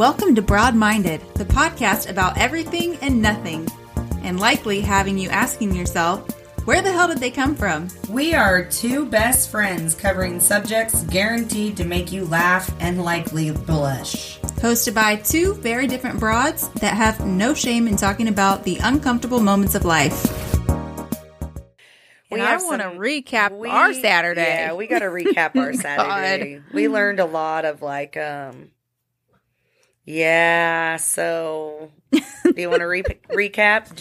Welcome to Broad Minded, the podcast about everything and nothing, and likely having you asking yourself, where the hell did they come from? We are two best friends covering subjects guaranteed to make you laugh and likely blush. Hosted by two very different broads that have no shame in talking about the uncomfortable moments of life. We I want to recap we- our Saturday. Yeah, we got to recap our Saturday. We learned a lot of like, um, yeah. So, do you want to re- recap?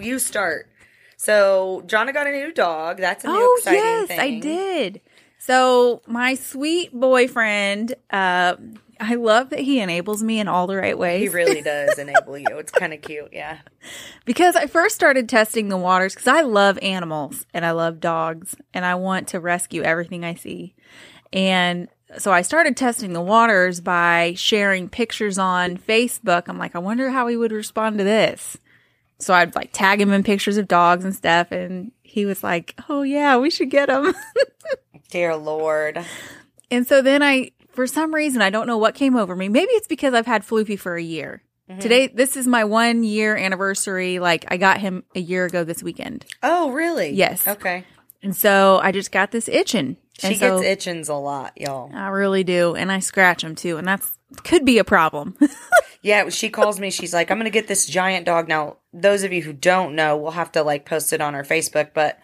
You start. So, Jonna got a new dog. That's a new oh exciting yes, thing. I did. So my sweet boyfriend, uh, I love that he enables me in all the right ways. He really does enable you. It's kind of cute. Yeah. Because I first started testing the waters because I love animals and I love dogs and I want to rescue everything I see. And so I started testing the waters by sharing pictures on Facebook. I'm like, I wonder how he would respond to this. So I'd like tag him in pictures of dogs and stuff. And he was like, Oh, yeah, we should get him. Dear Lord. and so then I, for some reason, I don't know what came over me. Maybe it's because I've had Floofy for a year. Mm-hmm. Today, this is my one year anniversary. Like, I got him a year ago this weekend. Oh, really? Yes. Okay. And so I just got this itching. She and so gets itchings a lot, y'all. I really do. And I scratch them too. And that's could be a problem. Yeah, she calls me. She's like, I'm going to get this giant dog. Now, those of you who don't know, we'll have to like post it on our Facebook, but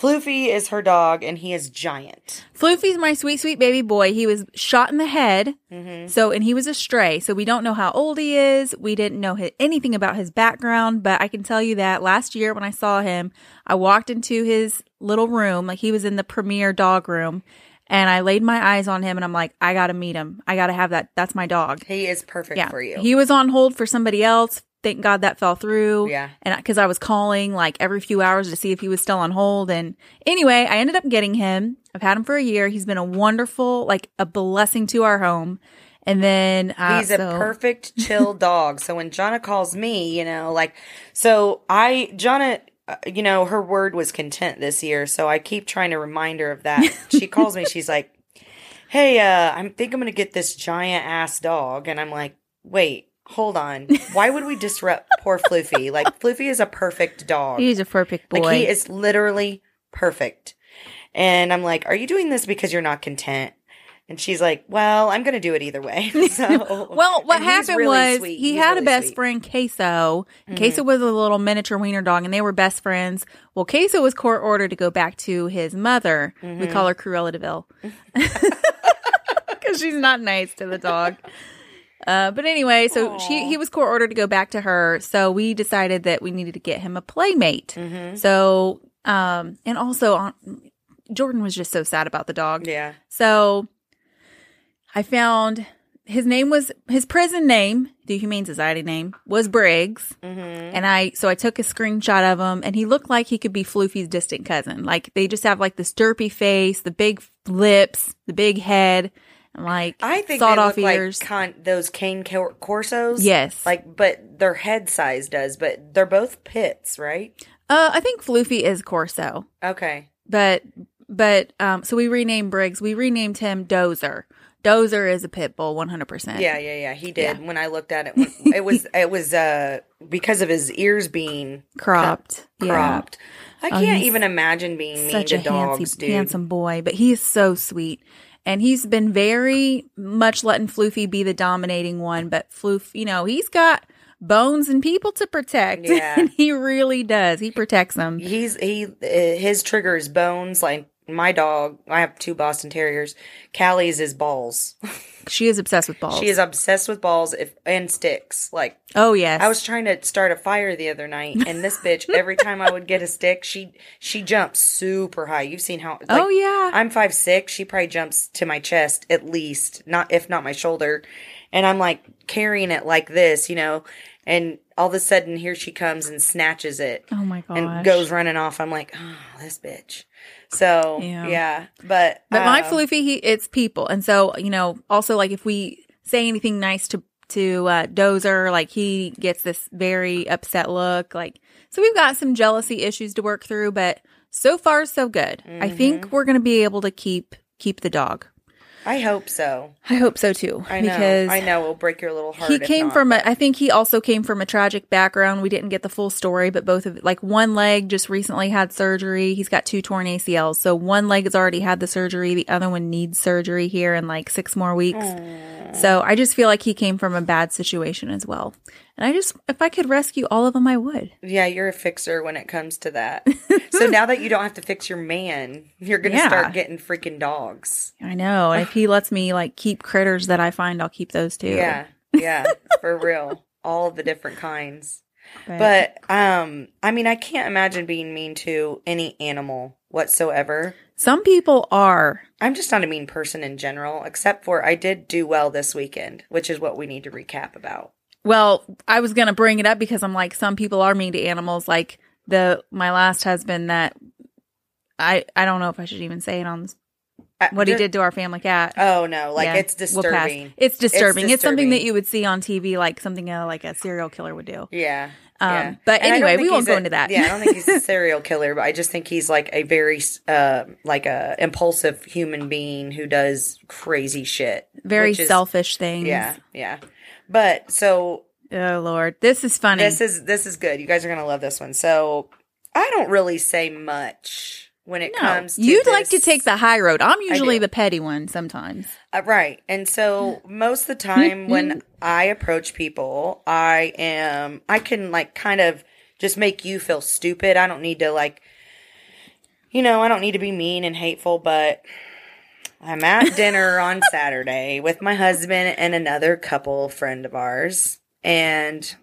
Floofy is her dog and he is giant. Floofy's my sweet, sweet baby boy. He was shot in the head. Mm-hmm. So, and he was a stray. So we don't know how old he is. We didn't know hi- anything about his background, but I can tell you that last year when I saw him, I walked into his little room, like he was in the premier dog room, and I laid my eyes on him and I'm like, I gotta meet him. I gotta have that. That's my dog. He is perfect yeah. for you. He was on hold for somebody else. Thank God that fell through. Yeah. And because I was calling like every few hours to see if he was still on hold. And anyway, I ended up getting him. I've had him for a year. He's been a wonderful, like a blessing to our home. And then uh, He's a so- perfect chill dog. So when Jonna calls me, you know, like, so I, Jonna, uh, you know, her word was content this year. So I keep trying to remind her of that. she calls me, she's like, Hey, uh, I think I'm going to get this giant ass dog. And I'm like, wait, hold on. Why would we disrupt poor Floofy? Like, Floofy is a perfect dog. He's a perfect boy. Like, he is literally perfect. And I'm like, are you doing this because you're not content? And she's like, well, I'm going to do it either way. So, well, what happened really was sweet. he He's had a best sweet. friend, Queso. Mm-hmm. Queso was a little miniature wiener dog, and they were best friends. Well, Queso was court ordered to go back to his mother. We Mm-hmm. call her Cruella de Vil because she's not nice to the dog. Uh, but anyway, so she he was court ordered to go back to her. So we decided that we needed to get him a playmate. Mm-hmm. So um, and also on, Jordan was just so sad about the dog. Yeah. So I found his name was his prison name, the Humane Society name was Briggs. Mm-hmm. And I, so I took a screenshot of him and he looked like he could be Floofy's distant cousin. Like they just have like this derpy face, the big lips, the big head, and like I think sawed they off look ears. like con- those cane cor- corsos. Yes. Like, but their head size does, but they're both pits, right? uh, I think Floofy is Corso, Okay. but, but, um, so we renamed Briggs. We renamed him Dozer. Dozer is a pit bull, 100%. Yeah, yeah, yeah. He did. Yeah. When I looked at it, it was it was uh because of his ears being Cropped. Yeah. cropped. I Oh, can't he's even imagine being mean such to a dogs, handsome, dude. handsome boy, but he is so sweet. And he's been very much letting Floofy be the dominating one, but Floof, you know, he's got bones and people to protect. Yeah. and he really does. He protects them. He's he uh, his trigger is bones. Like my dog, I have two Boston Terriers. Callie's is balls. She is obsessed with balls. She is obsessed with balls if, and sticks. Like Oh yes. I was trying to start a fire the other night, and this bitch every time I would get a stick, she she jumps super high. You've seen how? Like, Oh, yeah. I'm five six. She probably jumps to my chest at least, not if not my shoulder, and I'm like carrying it like this, you know, and all of a sudden here she comes and snatches it oh my god! and goes running off. I'm like, oh, this bitch. So Yeah. yeah, but But my um, Floofy, he it's people, and so you know, also like if we say anything nice to to uh, Dozer, like he gets this very upset look. Like so, we've got some jealousy issues to work through, but so far so good. I Mm-hmm. think we're gonna be able to keep keep the dog. I hope so. I hope so too. I know. because I know it'll break your little heart. he came not, from a i think he also came from a tragic background we didn't get the full story but both of like one leg just recently had surgery he's got two torn acls so one leg has already had the surgery the other one needs surgery here in like six more weeks so i just feel like he came from a bad situation as well and i just if i could rescue all of them i would Yeah, you're a fixer when it comes to that. so now that you don't have to fix your man, you're gonna Yeah. start getting freaking dogs. i know and if he lets me like keep critters that i find i'll keep those too Yeah, yeah, for real. All the different kinds. But um, I mean, I can't imagine being mean to any animal whatsoever. some people are I'm just not a mean person in general, except for I did do well this weekend, which is what we need to recap about. Well, I was gonna bring it up because I'm like, some people are mean to animals. Like the my last husband that I I don't know if I should even say it on this- what he did to our family cat. Oh no, like Yeah, it's we'll pass. disturbing. it's disturbing. It's, something that you would see on TV, like something uh, like a serial killer would do. Yeah. Um, yeah. but And anyway, we won't go a- into that. Yeah, I don't think he's a serial killer, but I just think he's like a very uh like a impulsive human being who does crazy shit. Very which is- selfish things. Yeah, yeah. But so Oh Lord, this is funny. this is this is good. You guys are gonna love this one. So I don't really say much when it no, comes. to you'd like to take the high road. I'm usually the petty one sometimes. Uh, right. And so most of the time when I approach people, I am, I can like kind of just make you feel stupid. I don't need to like, you know, I don't need to be mean and hateful, but I'm at dinner on Saturday with my husband and another couple friend of ours. And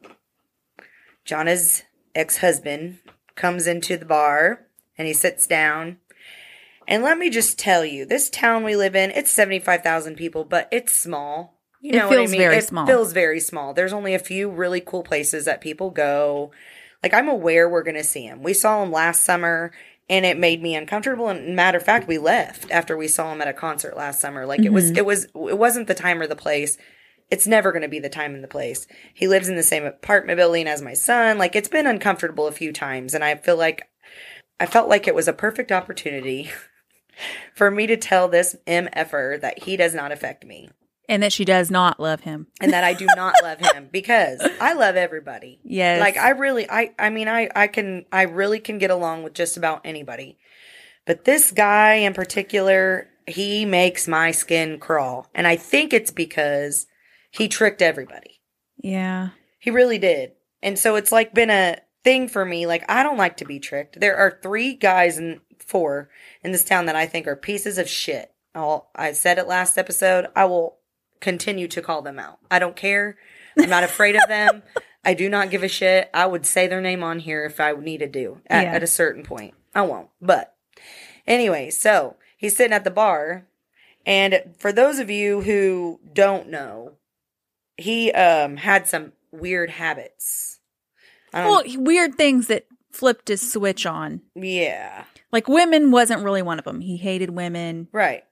Jonna's ex husband comes into the bar and he sits down. And let me just tell you, this town we live in, it's 75,000 people, but it's small. You It know what I feels mean? very it small. feels very small. There's only a few really cool places that people go. Like, I'm aware we're going to see him. We saw him last summer and it made me uncomfortable. And matter of fact, we left after we saw him at a concert last summer. Like, it was, mm-hmm. it was, it wasn't the time or the place. It's never going to be the time and the place. He lives in the same apartment building as my son. Like, it's been uncomfortable a few times. And I feel like I felt like it was a perfect opportunity for me to tell this MFer that he does not affect me And that she does not love him. and that I do not love him because I love everybody. Yes. Like I really I I mean I I can I really can get along with just about anybody. But this guy in particular, he makes my skin crawl. And I think it's because he tricked everybody. Yeah. He really did. And so it's like been a thing for me. Like, I don't like to be tricked. There are three guys and four in this town that I think are pieces of shit. I'll, I said it last episode. I will continue to call them out. I don't care. I'm not afraid of them. I do not give a shit. I would say their name on here if I needed to at, Yeah. at a certain point. I won't. But anyway, so he's sitting at the bar. And for those of you who don't know, he um had some weird habits. I don't, Well, weird things that flipped his switch on. yeah, Like women wasn't really one of them. He hated women. right.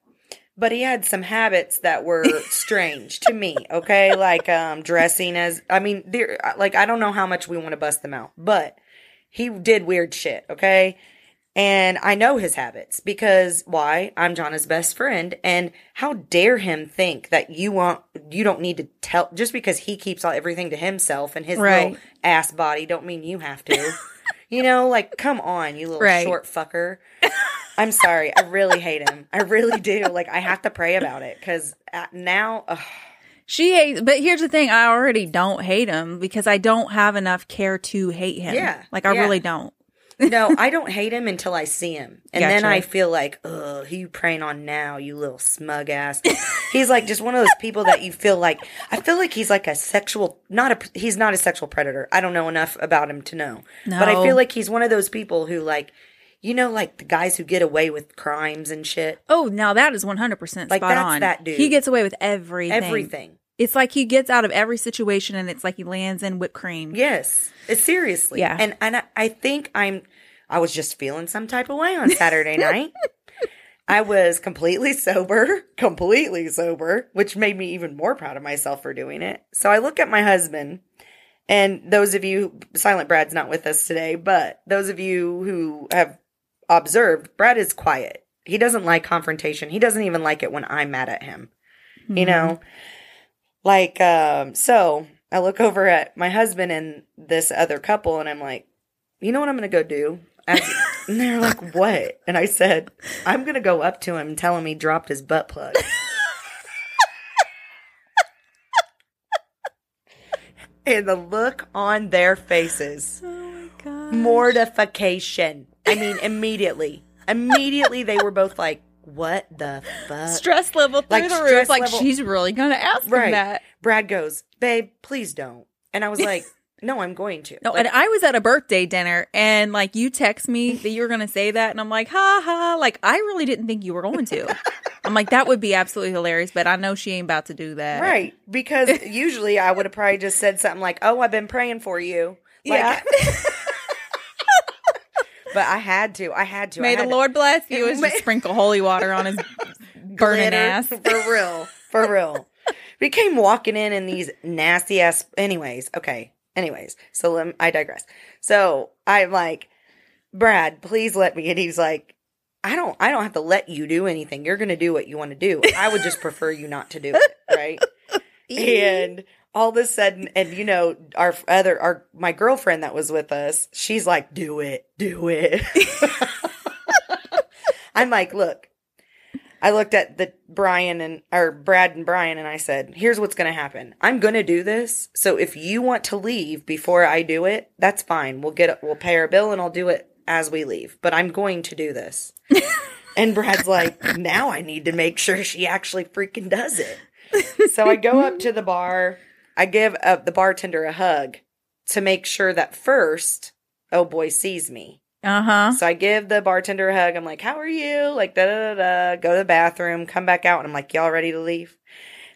But he had some habits that were strange to me. Okay, like um dressing as I mean, there like I don't know how much we want to bust them out, but he did weird shit. Okay. And I know his habits because why? I'm Jonna's best friend. And how dare him think that you want, you don't need to tell, just because he keeps all everything to himself and his Right. little ass body don't mean you have to. you know, like, come on, you little Right. short fucker. I'm sorry. I really hate him. I really do. Like, I have to pray about it because uh, now, ugh, She hates, but here's the thing: I already don't hate him because I don't have enough care to hate him. Yeah, like I yeah. really don't. no, I don't hate him until I see him. And then I feel like, ugh, who you preying on now, you little smug ass. he's like just one of those people that you feel like, I feel like he's like a sexual, not a, he's not a sexual predator. I don't know enough about him to know. But I feel like he's one of those people who like, you know, like the guys who get away with crimes and shit. Oh, now that is one hundred percent Like, spot that's on. that dude. He gets away with everything. Everything. It's like he gets out of every situation, and it's like he lands in whipped cream. Yes. It's seriously. Yeah. And and I, I think I'm I was just feeling some type of way on Saturday night. I was completely sober, completely sober, which made me even more proud of myself for doing it. So I look at my husband, and those of you, Silent Brad's not with us today, but those of you who have observed, Brad is quiet. he doesn't like confrontation. He doesn't even like it when I'm mad at him. You know? Like, um, so I look over at my husband and this other couple and I'm like, you know what I'm gonna go do? And they're like, what? And I said, I'm gonna go up to him and tell him he dropped his butt plug. and the look on their faces Oh mortification. I mean, immediately. Immediately they were both like, what the fuck? Stress level through Like, the roof. Like level- she's really gonna ask Right. that. Brad goes, babe, please don't. And I was like, no, I'm going to. No, Like, and I was at a birthday dinner and like you text me that you were gonna say that, and I'm like, ha ha. Like I really didn't think you were going to. I'm like, that would be absolutely hilarious, but I know she ain't about to do that. right. Because usually I would have probably just said something like, oh, I've been praying for you. Like, Yeah. but I had to. I had to. May the had to Lord bless you. May- just sprinkle holy water on his burning glitter. ass. For real. For real. we came walking in in these nasty ass. Anyways, okay. Anyways, so I digress. So I'm like, Brad, please let me. And he's like, I don't. I don't have to let you do anything. You're gonna do what you want to do. I would just prefer you not to do it, right? and all of a sudden, and you know, our other, our my girlfriend that was with us, she's like, "Do it, do it." I'm like, look. I looked at the Brian and or Brad and Brian and I said, "Here's what's going to happen. I'm going to do this. So if you want to leave before I do it, that's fine. We'll get we'll pay our bill and I'll do it as we leave. But I'm going to do this." and Brad's like, "Now I need to make sure she actually freaking does it." so I go up to the bar. I give uh, the bartender a hug to make sure that first, oh boy sees me. Uh huh. So I give the bartender a hug. I'm like, "How are you?" Like da da da. Go to the bathroom, come back out, and I'm like, "Y'all ready to leave?"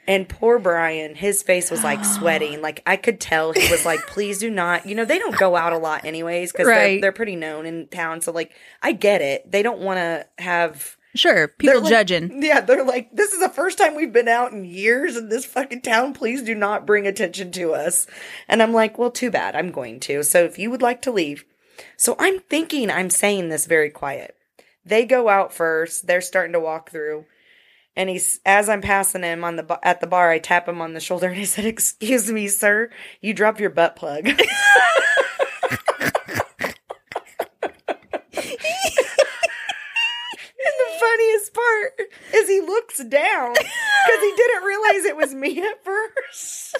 And poor Brian, his face was like sweating. Like I could tell he was like, "Please do not." You know, they don't go out a lot anyways because they're, they're pretty known in town. So like, I get it. They don't want to have. Sure. People like- judging. Yeah, they're like, this is the first time we've been out in years in this fucking town. Please do not bring attention to us. And I'm like, well, too bad. I'm going to. So if you would like to leave. So I'm thinking I'm saying this very quiet. They go out first. They're starting to walk through. And he's as I'm passing him on the at the bar, I tap him on the shoulder and I said, "Excuse me, sir, you dropped your butt plug." And the funniest part is he looks down because he didn't realize it was me at first.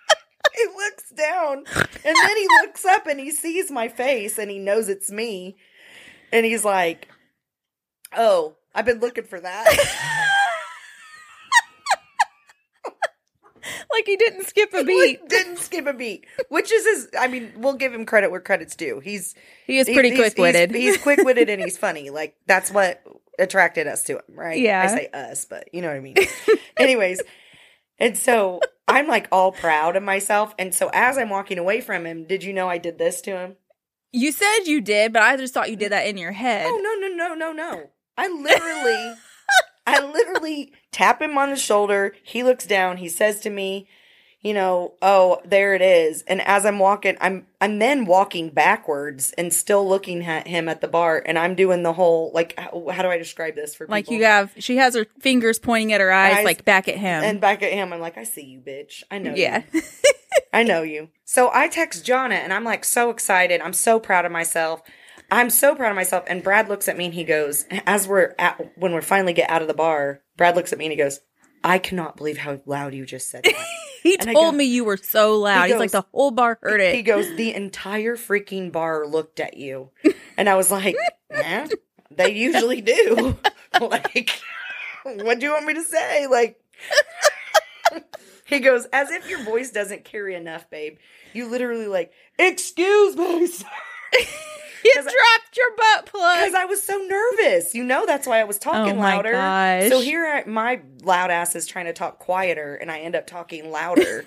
he looks down and then he looks up and he sees my face and he knows it's me. And he's like, Oh, I've been looking for that. Like he didn't skip a He beat. didn't skip a beat, which is his. I mean, we'll give him credit where credit's due. He's He is pretty he's- he's- quick witted. He's, he's quick witted and he's funny. Like that's what attracted us to him, right? Yeah. I say us, but you know what I mean. Anyways, and so I'm like all proud of myself. And so as I'm walking away from him, did you know I did this to him? You said you did, but I just thought you did that in your head. Oh no no no no no! I literally, I literally tap him on the shoulder. He looks down. He says to me, "You know, oh there it is." And as I'm walking, I'm I'm then walking backwards and still looking at him at the bar, and I'm doing the whole like how, how do I describe this for Like people? you have, she has her fingers pointing at her eyes, Eyes- like back at him. and back at him. I'm like, I see you, bitch. I know. you. yeah. I know you. So I text Jonna and I'm like so excited. I'm so proud of myself. I'm so proud of myself. And Brad looks at me and he goes, as we're at, when we finally get out of the bar, Brad looks at me and he goes, I cannot believe how loud you just said that. he and told go- me you were so loud. He He's like, the whole bar heard it. he goes, the entire freaking bar looked at you. And I was like, eh, they usually do. like, what do you want me to say? Like, he goes, as if your voice doesn't carry enough, babe. You literally like, excuse me, sir. you dropped your butt plug. Because I was so nervous. You know, that's why I was talking Oh my louder. gosh. So here, I, my loud ass is trying to talk quieter, and I end up talking louder.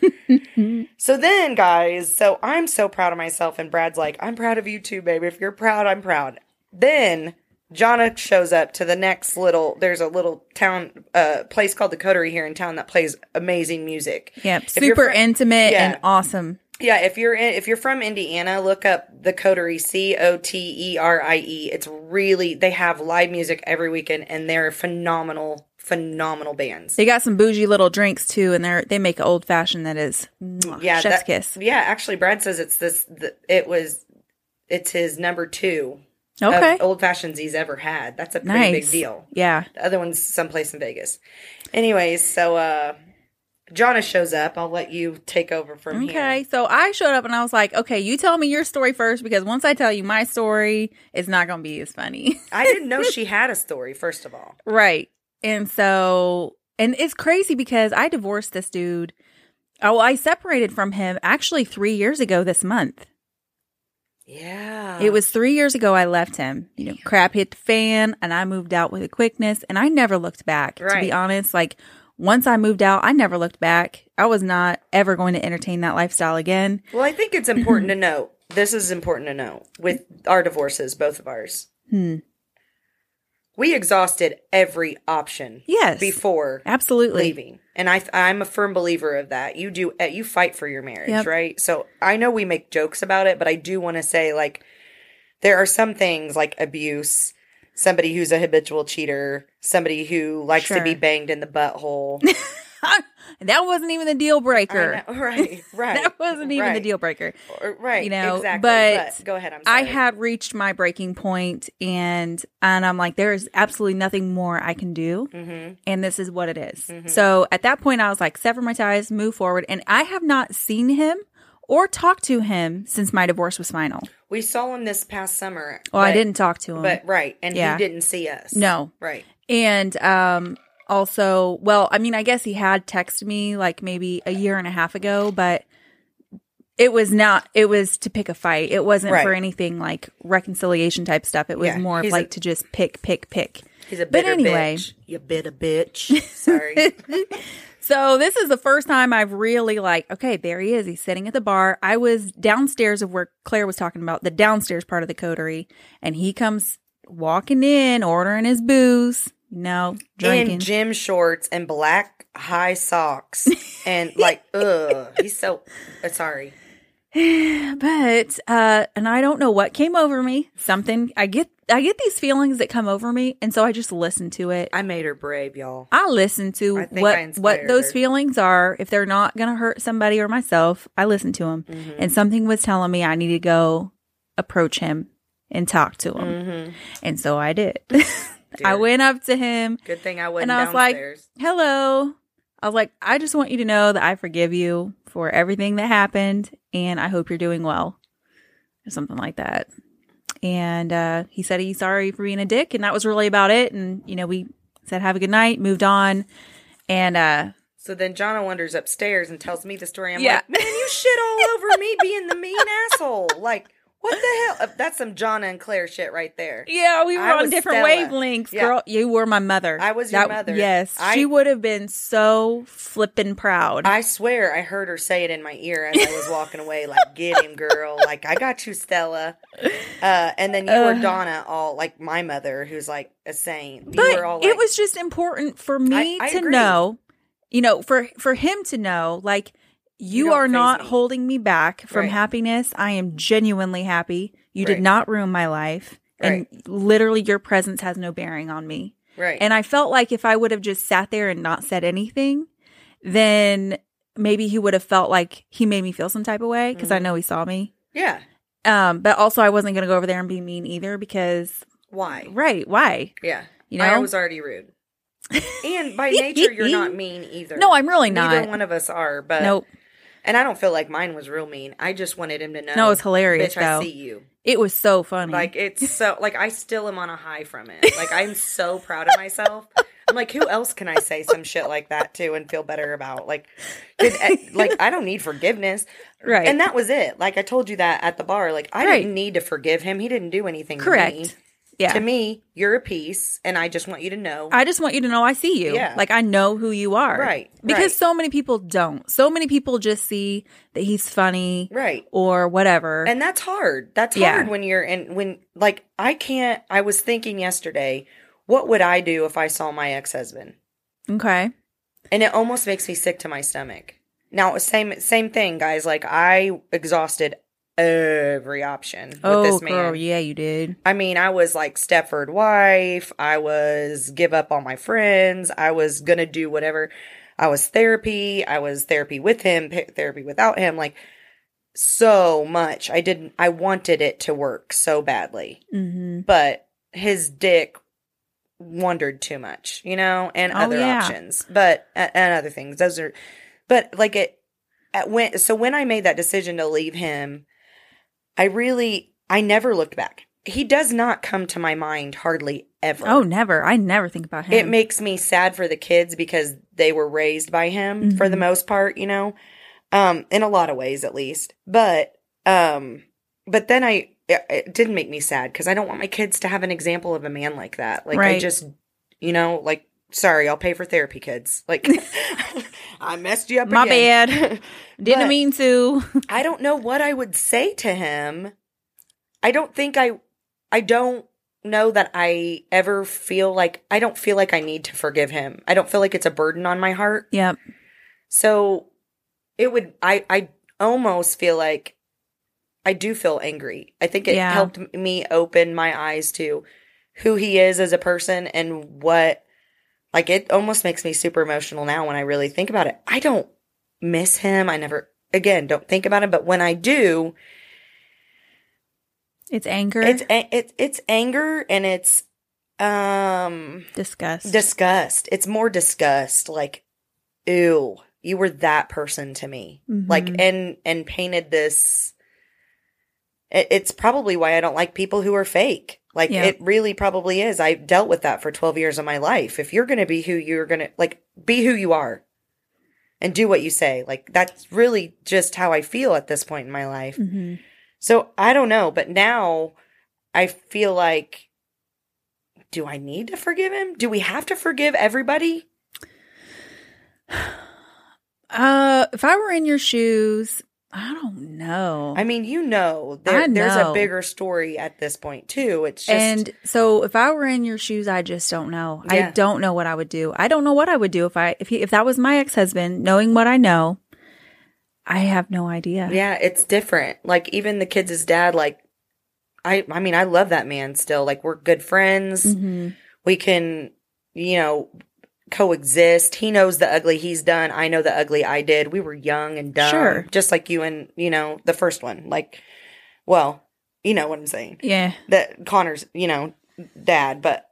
so then, guys, so I'm so proud of myself, and Brad's like, I'm proud of you too, baby. If you're proud, I'm proud. Then Jonna shows up to the next little. There's a little town, uh, place called the Coterie here in town that plays amazing music. Yep. If Super fri- intimate Yeah. and awesome. Yeah, if you're in, if you're from Indiana, look up the Coterie C O T E R I E. It's really they have live music every weekend and they're phenomenal, phenomenal bands. They got some bougie little drinks too, and they're they make an old fashioned that is yeah, chef's that- kiss. Yeah, actually, Brad says it's this. The, it was, it's his number two Okay, of old fashions he's ever had. That's a pretty nice big deal. Yeah, The other one's someplace in Vegas. Anyways, so uh Jonna shows up. I'll let you take over from Okay, here. Okay. So I showed up and I was like, okay, you tell me your story first because once I tell you my story, it's not going to be as funny. I didn't know she had a story, first of all. right. And so, and it's crazy because I divorced this dude. Oh, I separated from him actually three years ago this month. Yeah. It was three years ago I left him. You know, crap hit the fan and I moved out with a quickness and I never looked back. To be honest, like once I moved out, I never looked back. I was not ever going to entertain that lifestyle again. Well, I think it's important to note. This is important to know with our divorces, both of ours. Hmm. We exhausted every option Yes. before Absolutely. leaving. And I I'm a firm believer of that. You do uh, you fight for your marriage, Yep. right? So I know we make jokes about it, but I do want to say like there are some things like abuse, somebody who's a habitual cheater, somebody who likes to be banged in the butthole. that wasn't even the deal breaker. Know, right, right. That wasn't even the deal breaker. Right, you know, exactly. but go ahead. I'm I had reached my breaking point and and I'm like there is absolutely nothing more I can do hmm and this is what it is. Mhm. So at that point I was like sever my ties, move forward and I have not seen him or talked to him since my divorce was final. We saw him this past summer. Well, I didn't talk to him. But right, and Yeah. he didn't see us. No. right. And um also, well, I mean, I guess he had texted me like maybe a year and a half ago, but it was not it was to pick a fight. It wasn't Right. for anything like reconciliation type stuff. It was Yeah, more of like a- to just pick pick pick. He's a But anyway. bitch. You bitter bitch. Sorry. So this is the first time I've really like, okay, there he is. He's sitting at the bar. I was downstairs of where Claire was talking about, the downstairs part of the coterie, and he comes walking in, ordering his booze, you know, drinking. in gym shorts and black high socks and like ugh he's so uh, sorry but uh and I don't know what came over me. Something I get I get these feelings that come over me and so I just listen to it. i made her brave y'all I listen to I what what those her. feelings are. If they're not going to hurt somebody or myself, I listen to them. Mm-hmm. And something was telling me I need to go approach him and talk to him. mm-hmm. And so I did. I went up to him. good thing i wasn't And I was like, downstairs "Hello." I was like, "I just want you to know that I forgive you for everything that happened and I hope you're doing well." Or something like that. And uh, he said he's sorry for being a dick and that was really about it and you know, we said have a good night, moved on. And uh so then Jonna wanders upstairs and tells me the story i'm Yeah. like man you shit all over me being the mean asshole like what the hell Uh, that's some Jonna and claire shit right there Yeah, we were I on different Stella. wavelengths, Yeah. girl. You were my mother. I was your mother. Yes, I- she would have been so flippin' proud. I swear I heard her say it in my ear as I was walking away, like, get him, girl. Like, I got you, Stella. Uh, and then you were Uh. Donna, all like my mother, who's like a saint. You but were all like, it was just important for me I to agree. know, you know, for for him to know, like you, don't are not me. holding me back from Right. happiness. I am genuinely happy. You Right. did not ruin my life, and literally, your presence has no bearing on me. right. And I felt like if I would have just sat there and not said anything, then maybe he would have felt like he made me feel some type of way because I Mhm. know he saw me. yeah. Um, but also I wasn't gonna go over there and be mean either because Why? right, why? Yeah. You know, I was already rude. And by nature, you're not mean either. No, I'm really not. Neither one of us are, but. Nope. And I don't feel like mine was real mean. I just wanted him to know. No, it's hilarious Bitch, though. I see you. It was so funny. Like it's so like I still am on a high from it. Like I'm so proud of myself. I'm like, who else can I say some shit like that to and feel better about? Like, did, eh, like I don't need forgiveness, right. and that was it. Like I told you that at the bar. Like I Right. didn't need to forgive him. He didn't do anything. Correct. To me. yeah. To me, you're a piece, and I just want you to know. I just want you to know I see you. Yeah. Like I know who you are. Right, Because right. so many people don't. So many people just see that he's funny right. or whatever. And that's hard. That's Yeah. hard when you're in when like I can't. I was thinking yesterday, what would I do if I saw my ex husband? okay. And it almost makes me sick to my stomach. Now, same same thing, guys. Like I exhausted every option with oh, this man. girl, yeah, you did. I mean, I was like Stepford wife. I was give up on my friends. I was gonna do whatever. I was therapy. I was therapy with him, therapy without him. Like so much. I didn't. I wanted it to work so badly, Mm-hmm. but his dick wondered too much, you know, and Oh, other yeah. options, but and other things. Those are, but like it. At when so when I made that decision to leave him, I really I never looked back. He does not come to my mind hardly ever. Oh, never. I never think about him. It makes me sad for the kids because they were raised by him for the Mhm. most part, you know. Um in a lot of ways at least. But um but then I it, it didn't make me sad cuz I don't want my kids to have an example of a man like that. Like I just you know, like sorry, I'll pay for therapy kids. Like I messed you up My again. bad. Didn't But- mean to. I don't know what I would say to him. I don't think I I don't know that I ever feel like I don't feel like I need to forgive him. I don't feel like it's a burden on my heart. yep. So it would I I almost feel like I do feel angry. I think it Yeah. helped me open my eyes to who he is as a person and what like it almost makes me super emotional now when I really think about it. I don't miss him. I never again don't think about him, but when I do, It's anger. it's it's it's anger and it's um disgust. disgust. It's more disgust. Like, ew, you were that person to me. Mhm. Like, and and painted this. It, it's probably why I don't like people who are fake. Like, Yeah. it really probably is. I've dealt with that for twelve years of my life. If you're gonna be who you're gonna like, be who you are, and do what you say. Like, that's really just how I feel at this point in my life. Mhm. So I don't know, but now I feel like do I need to forgive him? Do we have to forgive everybody? Uh, if I were in your shoes, I don't know. I mean, you know, there, I there's a bigger story at this point too. It's just and so if I were in your shoes, I just don't know. I don't know what I would do. I don't know what I would do if I if he, if that was my ex husband. Knowing what I know, I have no idea. yeah, it's different. Like even the kids' dad, like I I mean, I love that man still. Like we're good friends. Mhm. We can, you know, coexist. He knows the ugly he's done. I know the ugly I did. We were young and dumb. Sure. Just like you and, you know, the first one. Like, well, you know what I'm saying. Yeah. That Connor's, you know, dad. But,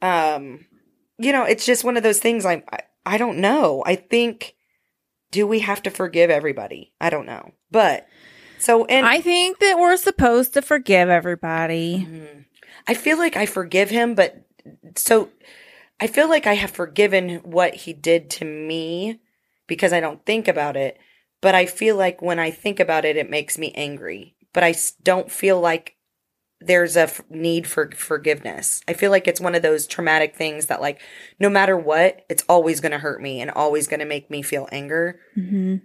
um, you know, it's just one of those things I, I, I don't know. I think, do we have to forgive everybody? I don't know. But, so, and I think that we're supposed to forgive everybody. Mhm. I feel like I forgive him, but so I feel like I have forgiven what he did to me because I don't think about it. But I feel like when I think about it, it makes me angry. But I don't feel like there's a f- need for forgiveness. I feel like it's one of those traumatic things that, like, no matter what, it's always going to hurt me and always going to make me feel anger. hmm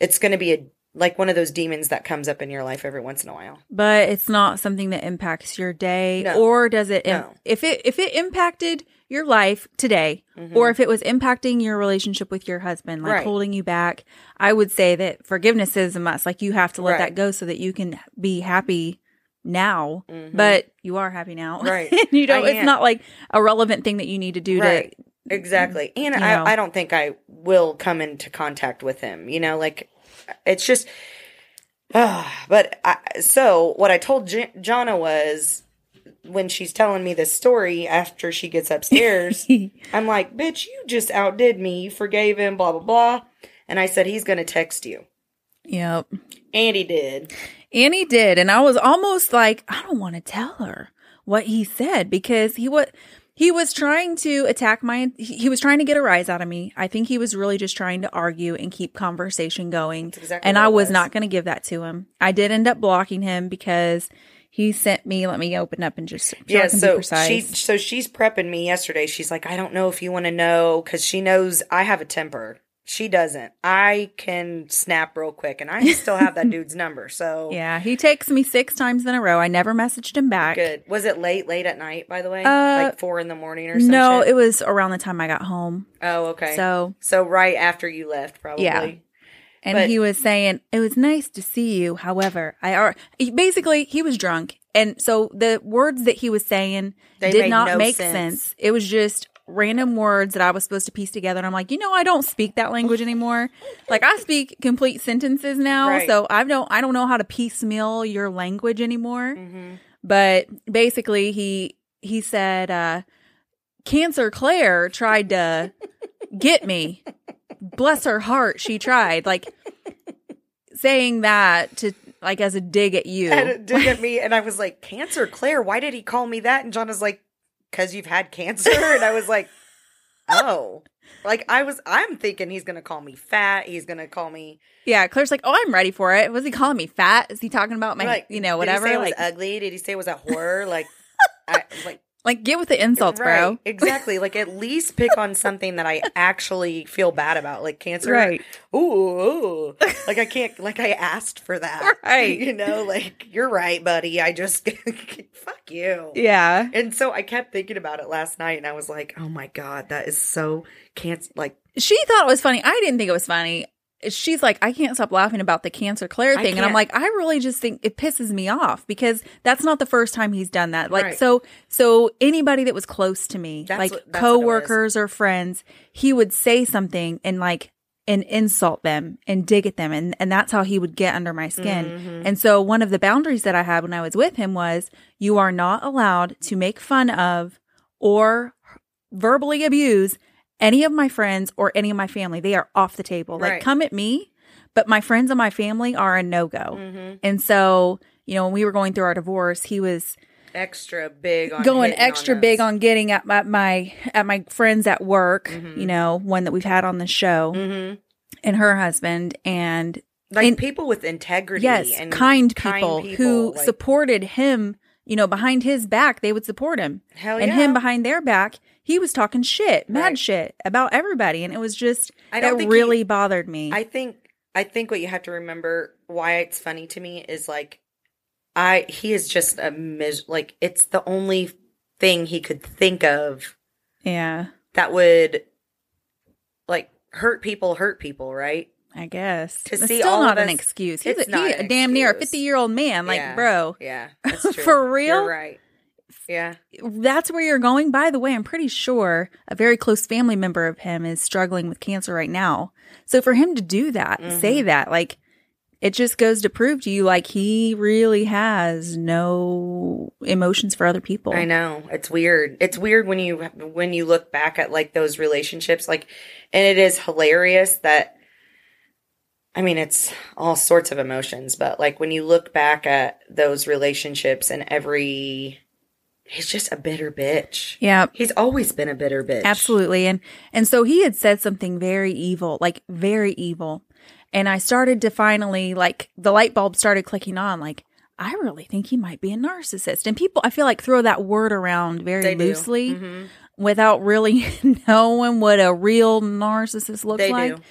It's going to be a like one of those demons that comes up in your life every once in a while. But it's not something that impacts your day, No. or does it? im- No. If it if it impacted your life today, Mhm. or if it was impacting your relationship with your husband, like Right. holding you back, I would say that forgiveness is a must. Like you have to let Right. that go so that you can be happy now. Mhm. But you are happy now, Right. you know, I it's not like a relevant thing that you need to do Right. to. Exactly. And you know. I, I don't think I will come into contact with him. You know, like it's just. ah, but I, so what I told J- Jonna was when she's telling me this story after she gets upstairs, I'm like, bitch, you just outdid me. You forgave him, blah, blah, blah. And I said, he's going to text you. Yep. And he did. And he did. And I was almost like, I don't want to tell her what he said because he was he was trying to attack my he was trying to get a rise out of me. I think he was really just trying to argue and keep conversation going. Exactly and I was was. not going to give that to him. I did end up blocking him because he sent me let me open up and just so Yeah, so precise. she so she's prepping me yesterday. She's like, I don't know if you want to know because she knows I have a temper. She doesn't. I can snap real quick, and I still have that dude's number. So yeah, he texts me six times in a row. I never messaged him back. good. Was it late, late at night? By the way, Uh, like four in the morning or something. No, it was around the time I got home. oh, okay. So, So right after you left, probably. Yeah. And But- he was saying, It was nice to see you. However, I are basically he was drunk. And so the words that he was saying did not no make sense. sense. It was just random words that I was supposed to piece together. And I'm like, you know, I don't speak that language anymore. like I speak complete sentences now. Right. So I don't I don't know how to piecemeal your language anymore. Mm-hmm. But basically he he said, uh, Cancer Claire tried to get me. Bless her heart, she tried. Like saying that to like as a dig at you. And did at me, and I was like, "Cancer, Claire? Why did he call me that?" And John is like, "Cause you've had cancer." And I was like, "Oh." Like I was, I'm thinking he's gonna call me fat. He's gonna call me Yeah, Claire's like, "Oh, I'm ready for it." Was he calling me fat? Is he talking about my, like, you know, Did whatever? he say it like, was ugly? Did he say it was a horror? Like, I like like get with the insults, bro. Exactly. Like at least pick on something that I actually feel bad about, like cancer. Right. Ooh, ooh. like I can't. Like I asked for that. Right. You know, like you're right, buddy. I just fuck you. Yeah. And so I kept thinking about it last night, and I was like, "Oh my god, that is so can't like." She thought it was funny. I didn't think it was funny. She's like, I can't stop laughing about the cancer Claire thing. And I'm like, I really just think it pisses me off because that's not the first time he's done that. Like, Right. so, so anybody that was close to me, That's like what- that's what it was. coworkers or friends, he would say something and like, and insult them and dig at them. And, and that's how he would get under my skin. Mm-hmm. And so one of the boundaries that I had when I was with him was you are not allowed to make fun of or verbally abuse any of my friends or any of my family. They are off the table. Like, come at me, but my friends and my family are a no go. Mm-hmm. And so, you know, when we were going through our divorce, he was extra big on going hitting on extra big on getting at my, my at my friends at work. You know, one that we've had on the show, Mhm. and her husband, and like and- people with integrity. yes, and kind people, who like, supported him. You know, behind his back, they would support him. hell and yeah. him behind their back, he was talking shit, mad Right. shit about everybody, and it was just I don't it think really he- bothered me. I think I think what you have to remember why it's funny to me is like I he is just a mis- like it's the only thing he could think of yeah, that would like hurt people hurt people, right? I guess To it's see still all not an us- excuse. He's, it's a, not he, an a damn near a fifty year old man. Like, Yeah. bro, Yeah. For real? You're right. Yeah. that's where you're going. By the way, I'm pretty sure a very close family member of him is struggling with cancer right now. So for him to do that, Mm-hmm. say that, like, it just goes to prove to you, like, he really has no emotions for other people. I know. It's weird. It's weird when you when you look back at like those relationships like and it is hilarious that I mean it's all sorts of emotions, but like when you look back at those relationships and every he's just a bitter bitch. Yeah, He's always been a bitter bitch. Absolutely. And and so he had said something very evil, like very evil. And I started to finally like the light bulb started clicking on like I really think he might be a narcissist. And people I feel like throw that word around very They loosely Mhm. without really knowing what a real narcissist looks They like. do.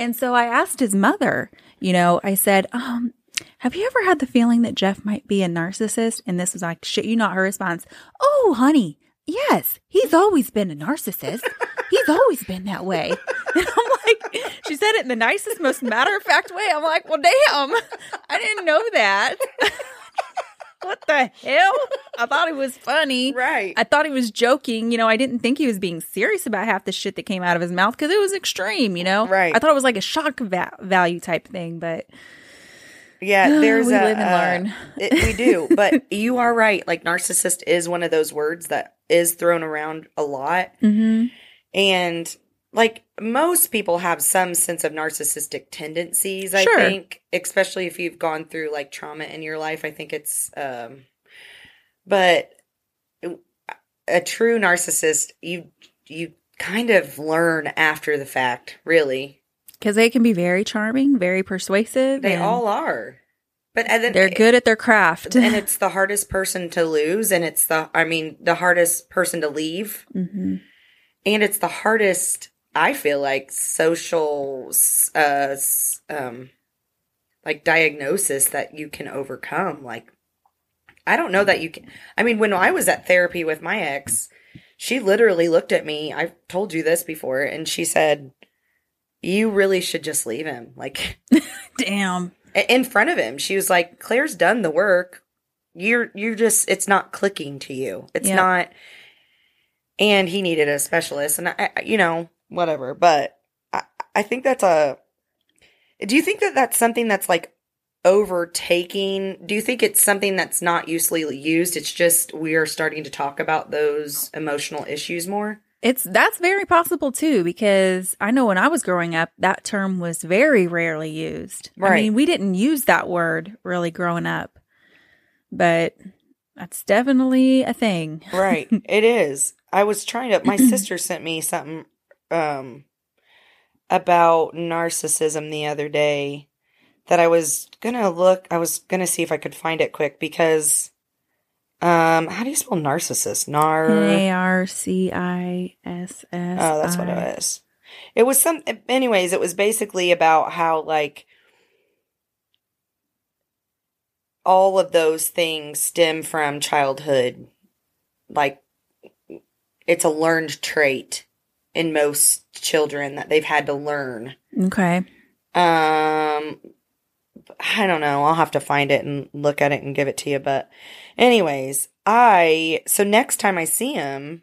And so I asked his mother, you know, I said, um, have you ever had the feeling that Jeff might be a narcissist? And this was like, shit, you not her response. Oh, honey, yes, he's always been a narcissist. He's always been that way. And I'm like, she said it in the nicest, most matter of fact way. I'm like, well, damn, I didn't know that. what the hell? I thought it was funny. Right. I thought he was joking. You know, I didn't think he was being serious about half the shit that came out of his mouth because it was extreme, you know? Right. I thought it was like a shock va- value type thing, but Yeah, there's We a live and uh, learn. it- we do, but you are right. Like narcissist is one of those words that is thrown around a lot. And like most people have some sense of narcissistic tendencies, I Sure. think, especially if you've gone through like trauma in your life. I think it's, um, but a true narcissist, you, you kind of learn after the fact, really. because they can be very charming, very persuasive. They all are. But and then they're good at their craft. and it's the hardest person to lose and it's the i mean the hardest person to leave hmm and it's the hardest i feel like social uh um like diagnosis that you can overcome like i don't know that you can i mean when i was at therapy with my ex she literally looked at me i've told you this before and she said you really should just leave him. Like Damn. in front of him, she was like, Claire's done the work. You're you're just it's not clicking to you. It's Yep. not. And he needed a specialist, and I, I- you know, whatever. But I, I think that's a. Do you think that that's something that's like overtaking? Do you think it's something that's not usually used? It's just we are starting to talk about those emotional issues more. It's that's very possible too because I know when I was growing up that term was very rarely used. Right. I mean, we didn't use that word really growing up. But that's definitely a thing. Right. it is. I was trying to my sister sent me something um about narcissism the other day that I was to look I was to see if I could find it quick because um how do you spell narcissist? Nar A R C I S S. Oh, that's what it is. It was some anyways, it was basically about how like all of those things stem from childhood. Like it's a learned trait in most children that they've had to learn. Okay. Um I don't know. I'll have to find it and look at it and give it to you, but anyways, I so next time I see him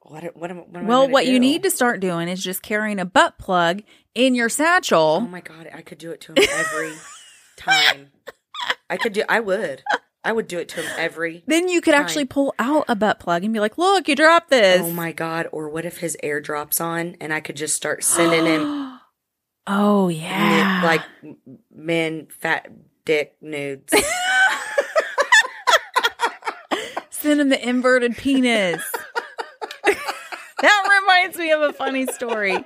what what am, what am Well, what you need to start doing is just carrying a butt plug in your satchel. Oh my god, I could do it to him every time. I could do. I would. I would do it to him every. then you could Fine. actually pull out a butt plug and be like, "Look, you dropped this." Oh my god! Or what if his air drops on and I could just start sending him oh yeah. like men fat dick nudes. Send him the inverted penis. that reminds me of a funny story.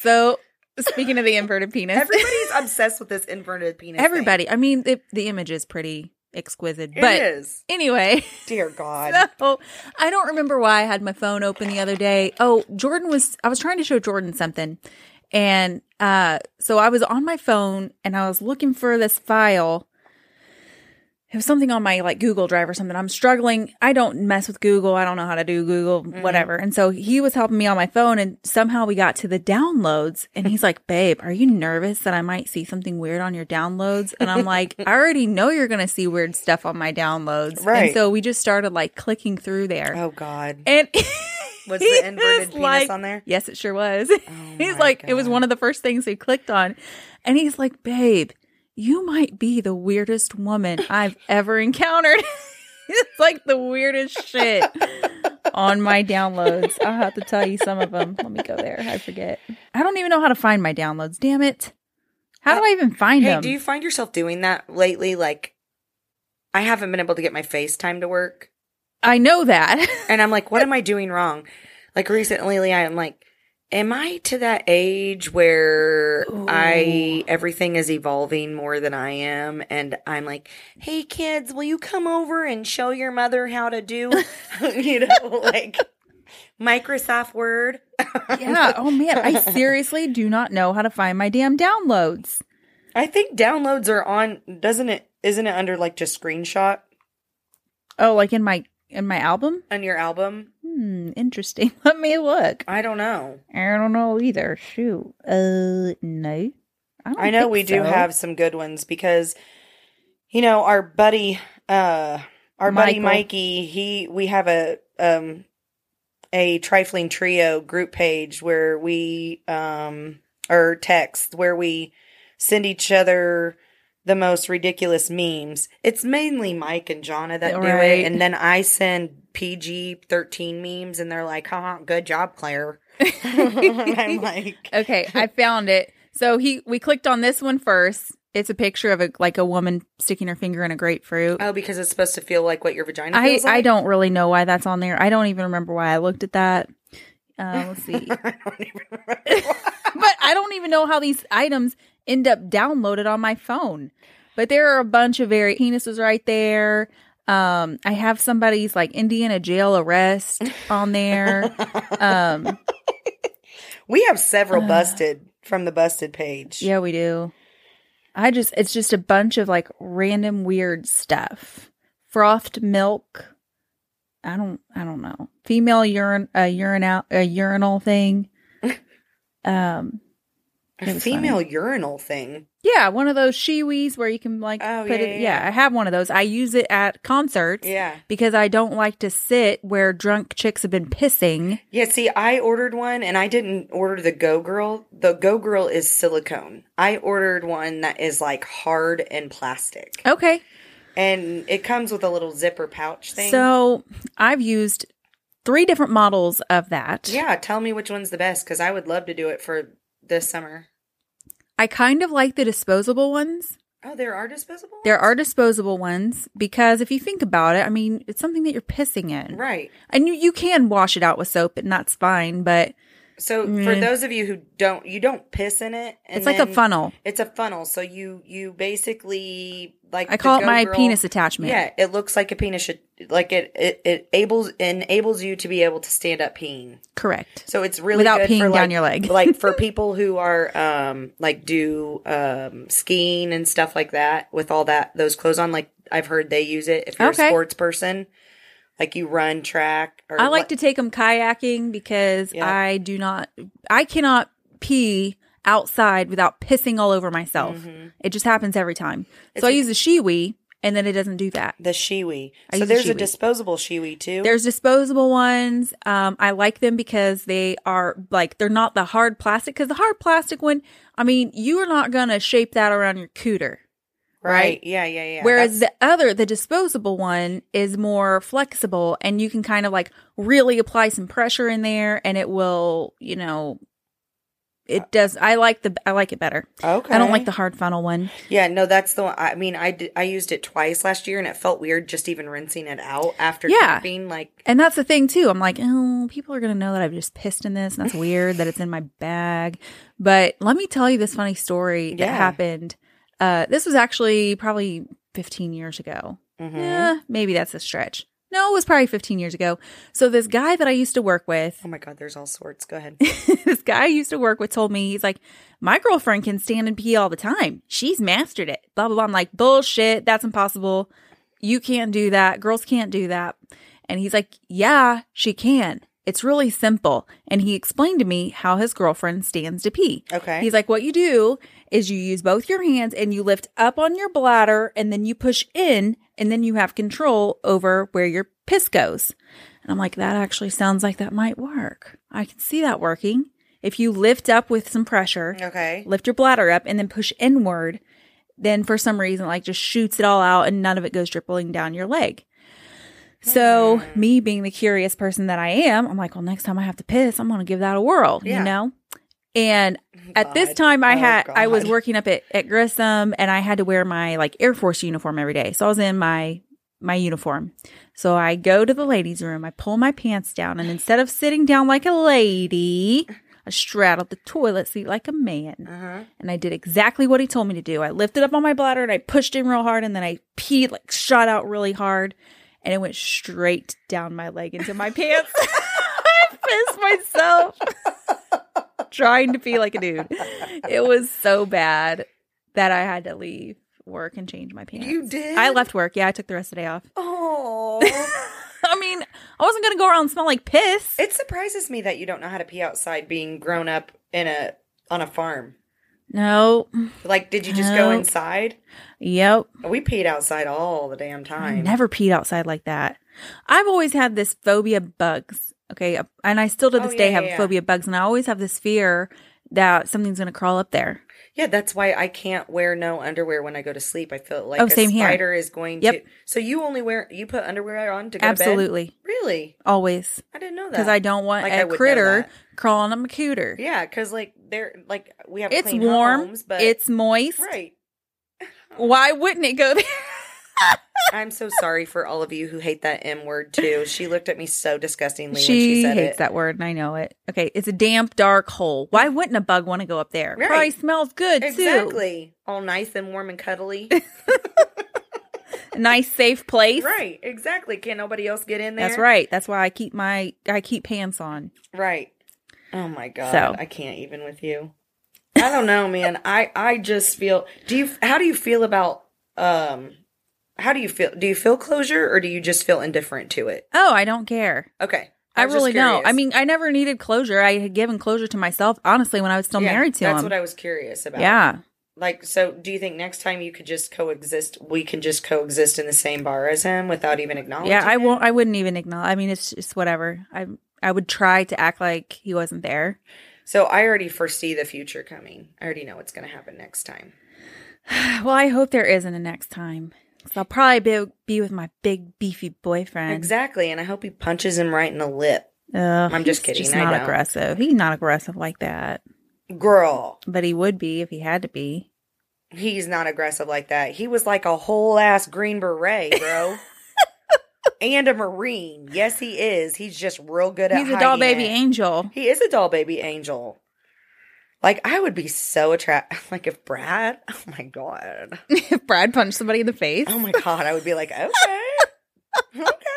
So, speaking of the inverted penis, Everybody's obsessed with this inverted penis. everybody, I mean, the, the image is pretty exquisite. but it is. anyway, Dear God. so I don't remember why I had my phone open the other day. Oh, Jordan was, I was trying to show Jordan something. And uh, so I was on my phone and I was looking for this file. It was something on my like Google Drive or something. I'm struggling. I don't mess with Google. I don't know how to do Google, mm-hmm. whatever. And so he was helping me on my phone and somehow we got to the downloads and he's like, babe, are you nervous that I might see something weird on your downloads? And I'm like, I already know you're going to see weird stuff on my downloads. Right. And so we just started like clicking through there. Oh God. And Was the inverted penis like- on there? Yes, it sure was. Oh, he's my like, it was one of the first things he clicked on. And he's like, babe, you might be the weirdest woman I've ever encountered. it's like the weirdest shit on my downloads. I'll have to tell you some of them. Let me go there. I forget. I don't even know how to find my downloads. Damn it. How do I even find Hey, them? do you find yourself doing that lately? Like, I haven't been able to get my FaceTime to work. I know that. And I'm like, what am I doing wrong? Like recently, I'm like, am I to that age where I everything is evolving more than I am? And I'm like, hey kids, will you come over and show your mother how to do, you know, like Microsoft Word? yeah. Oh man, I seriously do not know how to find my damn downloads. I think downloads are on. Doesn't it? Isn't it under like just screenshot Oh, like in my in my album? on your album? Hmm, interesting. Let me look. I don't know. I don't know either. Shoot. Uh, no. I, don't I know we do have some good ones because you know our buddy uh our buddy Mikey, he we have a um a trifling trio group page where we um or text where we send each other the most ridiculous memes. It's mainly Mike and Jonna that do it and then I send PG 13 memes and they're like, "Haha, good job, Claire." I'm like, Okay, I found it. So he we clicked on this one first. It's a picture of a like a woman sticking her finger in a grapefruit. "Oh, because it's supposed to feel like what your vagina I feels like." I don't really know why that's on there. I don't even remember why I looked at that. Uh, let's see. I don't even remember. but I don't even know how these items end up downloaded on my phone. But there are a bunch of very penises right there. Um, I have somebody's like Indiana jail arrest on there. Um, we have several busted from the busted page. yeah, we do. I just it's just a bunch of like random weird stuff. Frothed milk. I don't I don't know. Female urine a urinal a urinal thing. Um, A female urinal thing. yeah, one of those Shewees where you can like Oh, put yeah, it. yeah, Yeah, I have one of those. I use it at concerts. Yeah. Because I don't like to sit where drunk chicks have been pissing. Yeah, see, I ordered one and I didn't order the Go Girl. The Go Girl is silicone. I ordered one that is like hard and plastic. Okay. And it comes with a little zipper pouch thing. So I've used three different models of that. yeah, tell me which one's the best because I would love to do it for this summer. I kind of like the disposable ones. Oh, there are disposable? There are disposable ones because if you think about it, I mean, it's something that you're pissing in. Right. And you, you can wash it out with soap and that's fine, but So for Mm. those of you who don't, you don't piss in it. It's like a funnel. It's a funnel. So you you basically like I call it my Girl- penis attachment. Yeah, it looks like a penis should like it it it enables enables you to be able to stand up peeing. Correct. So it's really Without good peeing for, down like- your leg. like for people who are um like do um skiing and stuff like that with all that those clothes on. Like I've heard they use it if you're Okay. a sports person, like you run track. Or I like what- to take them kayaking because Yeah. I do not, I cannot pee outside without pissing all over myself. Mhm. It just happens every time. It's so I a- use a Shewee and then it doesn't do that. the Shewee. I So a there's a Shewee. disposable Shewee too. There's disposable ones. Um, I like them because they are like they're not the hard plastic. Because the hard plastic one, I mean, you are not gonna shape that around your cooter. Right. right. Yeah, yeah, yeah. Whereas That's- the other, the disposable one, is more flexible, and you can kind of like really apply some pressure in there, and it will, you know, it uh, does. I like the I like it better. okay. I don't like the hard funnel one. Yeah, no, that's the one. I mean, I did, I used it twice last year, and it felt weird just even rinsing it out after Yeah. camping. Like, And that's the thing too. I'm like, oh, people are gonna know that I've just pissed in this, and that's weird that it's in my bag. But let me tell you this funny story that happened. Uh, this was actually probably 15 years ago. mhm. Yeah, maybe that's a stretch. No, it was probably 15 years ago. So this guy that I used to work with, oh my god, there's all sorts. Go ahead. this guy I used to work with told me he's like, my girlfriend can stand and pee all the time. She's mastered it. Blah blah blah. I'm like, bullshit. That's impossible. You can't do that. Girls can't do that. And he's like, yeah, she can. It's really simple. And he explained to me how his girlfriend stands to pee. Okay. He's like, what you do is you use both your hands and you lift up on your bladder and then you push in and then you have control over where your piss goes. And I'm like, that actually sounds like that might work. I can see that working. If you lift up with some pressure, okay. lift your bladder up and then push inward, then for some reason, like just shoots it all out and none of it goes dribbling down your leg. So, me being the curious person that I am, I'm like, well, next time I have to piss, I'm going to give that a whirl, Yeah. you know? And at this time, I Oh, had I was working up at, at Grissom, and I had to wear my like Air Force uniform every day. So I was in my my uniform. So I go to the ladies' room, I pull my pants down, and instead of sitting down like a lady, I straddled the toilet seat like a man. Uh-huh. And I did exactly what he told me to do. I lifted up on my bladder and I pushed in real hard, and then I peed like shot out really hard, and it went straight down my leg into my pants. I pissed myself trying to be like a dude. It was so bad that I had to leave work and change my pants. You did? I left work. Yeah, I took the rest of the day off. Oh. I mean, I wasn't gonna go around and smell like piss. it surprises me that you don't know how to pee outside being grown up in a on a farm. No. Like, did you just go inside? Yep. We peed outside all the damn I time. never peed outside like that. I've always had this phobia of bugs. Okay. And I still to Oh, this day have yeah, a yeah. phobia of bugs. And I always have this fear that something's going to crawl up there. Yeah, that's why I can't wear no underwear when I go to sleep. I feel like Oh, a same here. spider is going Yep. to. So you only wear you put underwear on to go to bed? Absolutely. Really? Always. I didn't know that. Because I don't want Like, I a critter crawling on my cooter. Yeah, because like they're like we have It's clean warm. homes, but it's moist. right. Why wouldn't it go there? I'm so sorry for all of you who hate that M word too. She looked at me so disgustingly when she she said hates it. that word, and I know it. Okay, it's a damp, dark hole. Why wouldn't a bug want to go up there? Right. Probably smells good too. Exactly. All nice and warm and cuddly. Nice, safe place. right. Exactly. Can't nobody else get in there. That's right. That's why I keep my I keep pants on. Right. Oh my god. So. I can't even with you. I don't know, man. I I just feel do you how do you feel about um how do you feel do you feel closure or do you just feel indifferent to it? Oh, I don't care. Okay. I, just really don't. I mean, I never needed closure. I had given closure to myself, honestly, when I was still Yeah, married to that's him. That's what I was curious about. yeah. Like, so do you think next time you could just coexist? We can just coexist in the same bar as him without even acknowledging. Yeah, I won't. I wouldn't even acknowledge. I mean, it's just whatever. I I would try to act like he wasn't there. So I already foresee the future coming. I already know what's going to happen next time. Well, I hope there isn't a next time. So I'll probably be be with my big beefy boyfriend. Exactly, and I hope he punches him right in the lip. I'm just he's kidding, I don't. aggressive. He's not aggressive like that, Girl, but he would be if he had to be. he's not aggressive like that. He was like a whole ass green beret, bro. and a marine. Yes, he is. He's just real good at He's a doll baby it. angel. He is a doll baby angel. Like I would be so attracted. Like if Brad, oh my god, if Brad punched somebody in the face, oh my god, I would be like, okay, okay.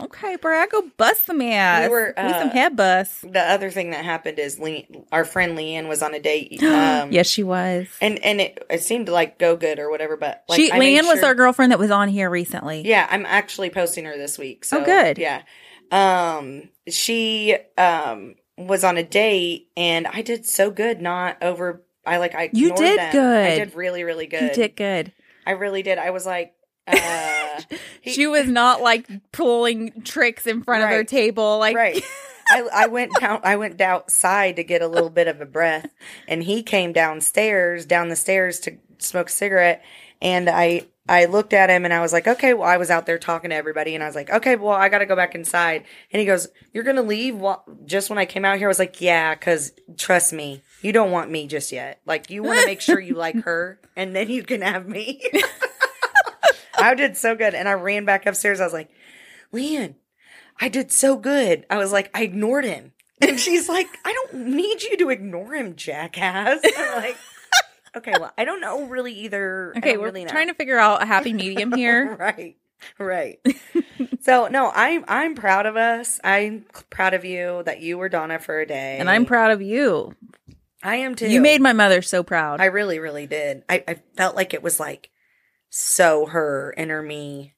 Okay, bro, I go bust some ass. We were, With some uh, head bust. The other thing that happened is Le- our friend Leanne was on a date. Um, yes, she was. and and it, it seemed like go good or whatever. But like, she I Leanne was our girlfriend that was on here recently. Yeah, I'm actually posting her this week. So Oh, good. Yeah. Um she um was on a date and I did so good not over I like I You did them. good. I did really really good. You did good. I really did. I was like uh he- she was not like pulling tricks in front of her table. Like, right. I, I went down I went outside to get a little bit of a breath and he came downstairs down the stairs to smoke a cigarette and I I looked at him and I was like, okay, well, I was out there talking to everybody and I was like, okay, well, I got to go back inside. And he goes, you're going to leave just when I came out here. I was like, yeah, cause trust me, you don't want me just yet. Like you want to make sure you like her and then you can have me. I did so good. And I ran back upstairs. I was like, Leanne, I did so good. I was like, I ignored him. And she's like, I don't need you to ignore him, jackass. I'm like, okay, well, I don't know really either. Okay, we're really trying to figure out a happy medium here. right. Right. so no, I'm I'm proud of us. I'm proud of you that you were Donna for a day. and I'm proud of you. I am too. You made my mother so proud. I really, really did. I, I felt like it was like so her inner me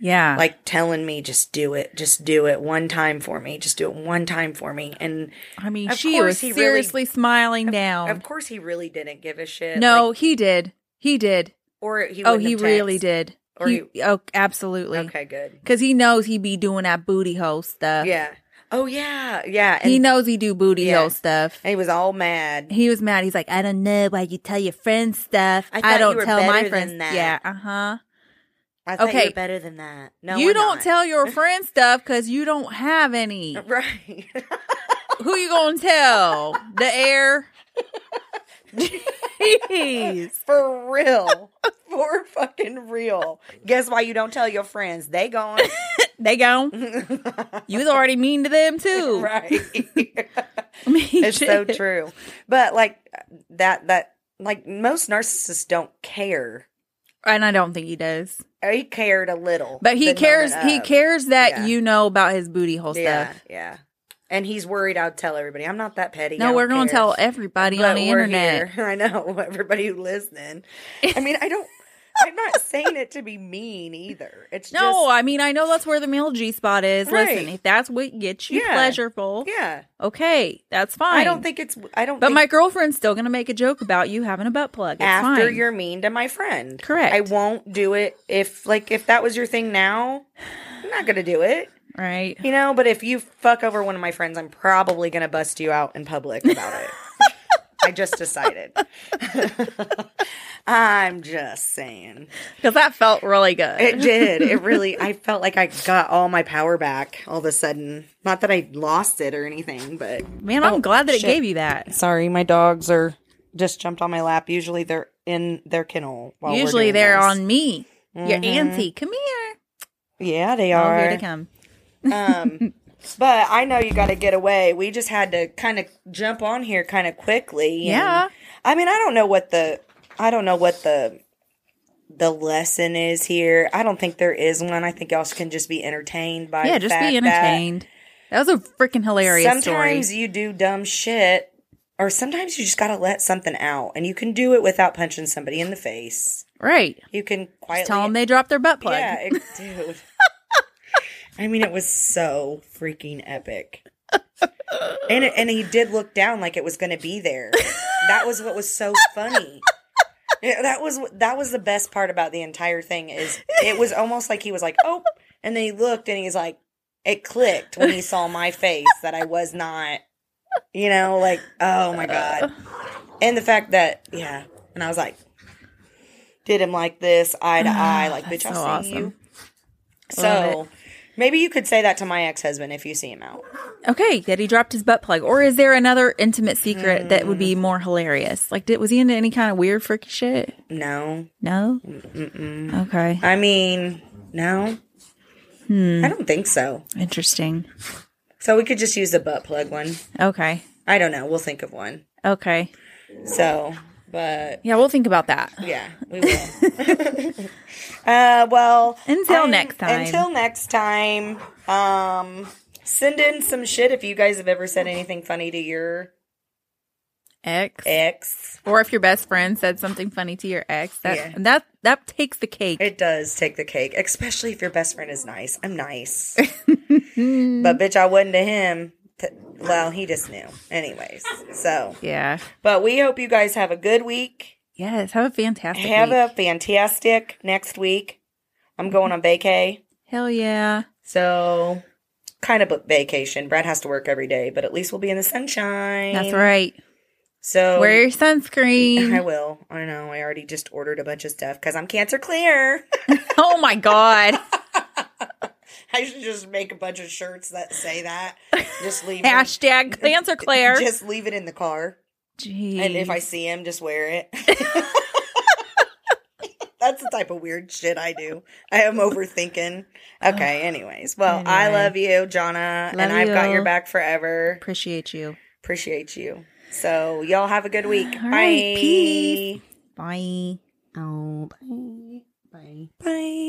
yeah. like telling me just do it just do it one time for me just do it one time for me and I mean, she was he really- seriously smiling down. of course he really didn't give a shit no, like, he did. He did. or he Oh, he really did. Or he, oh, absolutely. okay good Because he knows he'd be doing that booty hole stuff. yeah oh yeah yeah and He knows he do booty Yeah. hole stuff. he was all mad He was mad. He's like, I don't know why you tell your friends stuff. I I, don't tell my friends. than that." Yeah, uh huh. I thought you Okay. were better than that no you don't not. tell your friends stuff because you don't have any. right Who you gonna tell? The air. Jeez. for real for fucking real guess why you don't tell your friends they gone They gone. You was already mean to them too. right I mean, it's so true but like that that like most narcissists don't care And I don't think he does. Uh, he cared a little But he cares. He cares that Yeah. you know about his booty hole yeah stuff. yeah and he's worried i'd tell everybody i'm not that petty No, we're gonna tell everybody But on the internet. here. i know everybody who listening i mean i don't i'm not saying it to be mean either it's No, just I mean I know that's where the male G spot is. Listen, if that's what gets you Yeah. pleasureful, yeah okay, that's fine. i don't think it's i don't But my girlfriend's still gonna make a joke about you having a butt plug. It's after fine. you're mean to my friend Correct. i won't do it if like if that was your thing now i'm not gonna do it right. You know, but if you fuck over one of my friends, I'm probably going to bust you out in public about it. I just decided. I'm just saying. Because that felt really good. It did. It really, I felt like I got all my power back all of a sudden. Not that I lost it or anything, but. Man, I'm Oh, glad that it gave you that. Sorry, my dogs are just jumped on my lap. Usually they're in their kennel. While we're Usually they're this. on me. Your Mhm. auntie, come here. Yeah, they are. here they come. Um, but I know you got to get away. We just had to kind of jump on here kind of quickly. and- Yeah. I mean, I don't know what the, I don't know what the, the lesson is here. I don't think there is one. I think y'all can just be entertained by. Yeah, the just fact be entertained. That, was a freaking That hilarious sometimes story. you do dumb shit, or sometimes you just got to let something out, and you can do it without punching somebody in the face. Right. You can quietly Tell them they dropped their butt plug. Yeah, it, dude. I mean, it was so freaking epic. And it, and he did look down like it was going to be there. That was what was so funny. That was that was the best part about the entire thing is it was almost like he was like, "Oh," and then he looked and he's like, it clicked when he saw my face that I was not, you know, like, oh my god. And the fact that, yeah, and I was like, did him like this, eye to eye, like, bitch, I'll so see awesome. you. So maybe you could say that to my ex husband if you see him out. Okay, that he dropped his butt plug, or is there another intimate secret that would be more hilarious? Like, did was he into any kind of weird freaky shit? No, No. Okay, I mean, no, Hmm. I don't think so. interesting. So we could just use the butt plug one. Okay, I don't know. We'll think of one. okay, So, but yeah, we'll think about that. yeah, we will. uh, well, Until next time. Until next time. Um, send in some shit if you guys have ever said anything funny to your Ex, ex. or if your best friend said something funny to your ex, that Yeah. that that takes the cake. It does take the cake, especially if your best friend is nice. I'm nice, but bitch, I wasn't to him. T- Well, he just knew, anyways. So, yeah. but we hope you guys have a good week. Yes. Have a fantastic. Have week. a fantastic next week. I'm going on vacay. hell yeah. So, kind of a vacation. Brad has to work every day, but at least we'll be in the sunshine. That's right. So, Wear your sunscreen. I will. I know. I already just ordered a bunch of stuff because I'm cancer clear. oh my god. I should just make a bunch of shirts that say that. Just leave it- Hashtag cancer Claire. Just leave it in the car, Jeez. and if I see him, just wear it. That's the type of weird shit I do. I am overthinking. Okay, anyways. Well, I love you, Jonna, Love and I've got your back forever. appreciate you. Appreciate you. So, y'all have a good week. All Bye. right, peace. Bye. Oh, bye. Bye. Bye.